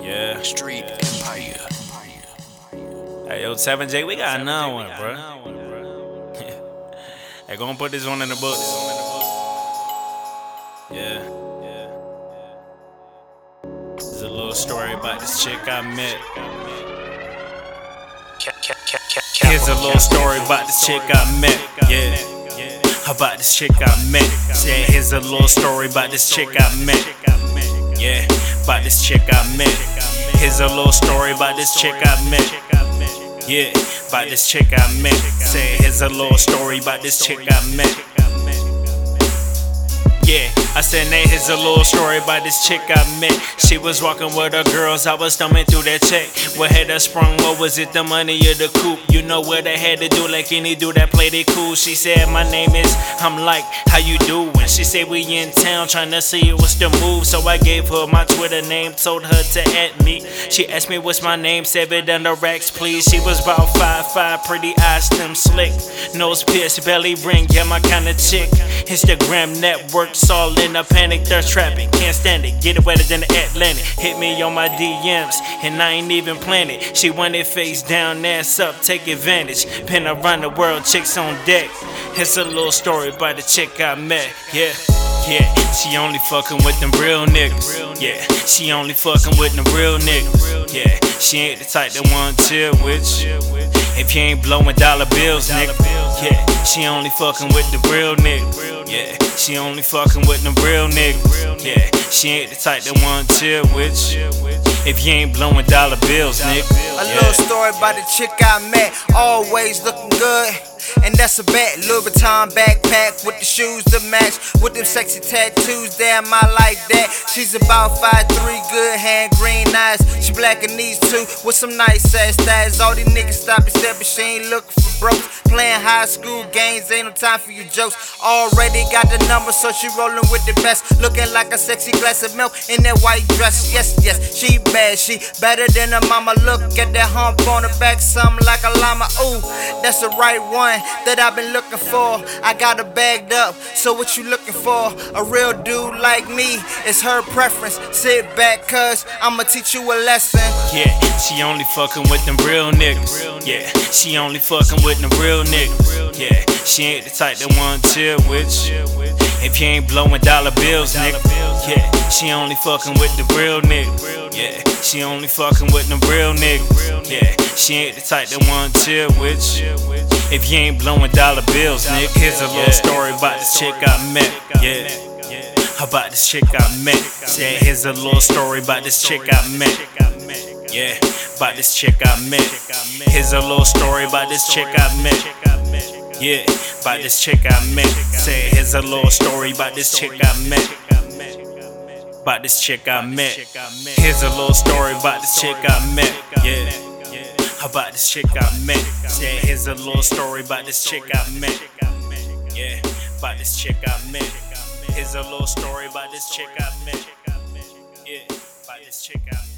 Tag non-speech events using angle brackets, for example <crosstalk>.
Yeah. Street Empire. Hey, yo, Tevin-Jay, we got another one, bro. <laughs> hey, go and put this one in the. Yeah. Yeah. There's a little story about this chick I met. Here's a little story about this chick I met. Yeah. About this chick I met. Yeah, here's a little story about this chick I met. Yeah, about this chick I met. Here's a little story about this chick I met. Yeah, about this chick I met. Say, here's a little story about this chick I met. Yeah, I said, Nate, here's a little story about this chick I met. She was walking with her girls, I was thumbing through that check. What had her sprung, what was it, the money or the coupe? You know what I had to do, like any dude that played it cool. She said, My name is, I'm like, how you doing? She said, We in town trying to see what's the move. So I gave her my Twitter name, told her to add me. She asked me, What's my name? Said it under racks, please. She was about five five, pretty eyes, slim slick. Nose pierced, belly ring, yeah, my kind of chick. Instagram network, all in a panic, thirst trapping. Can't stand it, get it wetter than the Atlantic. Hit me on my DMs, and I ain't even planning. She wanted face down, ass up, take advantage. Pin around the world, chicks on deck. It's a little story about the chick I met, yeah. Yeah, she only fucking with them real niggas. Yeah, she only fucking with them real niggas. Yeah, she ain't the type that want to chill with you. If you ain't blowing dollar bills, nigga. Yeah, she only fucking with the real niggas. Yeah, she only fucking with the real niggas. Yeah, she ain't the type that want to chill with you. If you ain't blowing dollar bills, nigga. A little story about the chick I met, always looking good. And that's a bet. Louis Vuitton backpack with the shoes to match. With them sexy tattoos, damn, I like that. She's about 5'3, good hand, green eyes. She black and these two with some nice ass stats. All these niggas stop and step, but she ain't looking for broke. Playing high school games, ain't no time for you jokes. Already got the number, so she rolling with the best. Looking like a sexy glass of milk in that white dress. Yes, yes, she bad, she better than her mama. Look at that hump on her back, something like a llama. Ooh, that's the right one that I've been looking for. I got her bagged up, so what you looking for? A real dude like me, it's her preference. Sit back, cuz I'ma teach you a lesson. Yeah, she only fucking with them real niggas. Yeah, she only fucking with them real niggas. Yeah, she ain't the type that want to chill with you. If you ain't blowing dollar bills, nigga. Yeah, she only fucking with the real niggas. Yeah, she only fucking with them real niggas. Yeah, she ain't the type that want to chill with you. If you ain't blowing dollar bills, nigga. Here's a little story about this chick I met. Yeah. About this chick I met. Said here's a little story about this chick I met. Yeah, about this chick I met. Here's a little story about this chick I met. Yeah, about this chick I met. Say here's a little story about this chick I met. About this chick I met. Here's a little story about this chick I met. Yeah, about this chick I met. Say here's a little story about this chick I met. Yeah, about this chick I met. Here's a little story about this chick I met. Yeah, about this chick I met.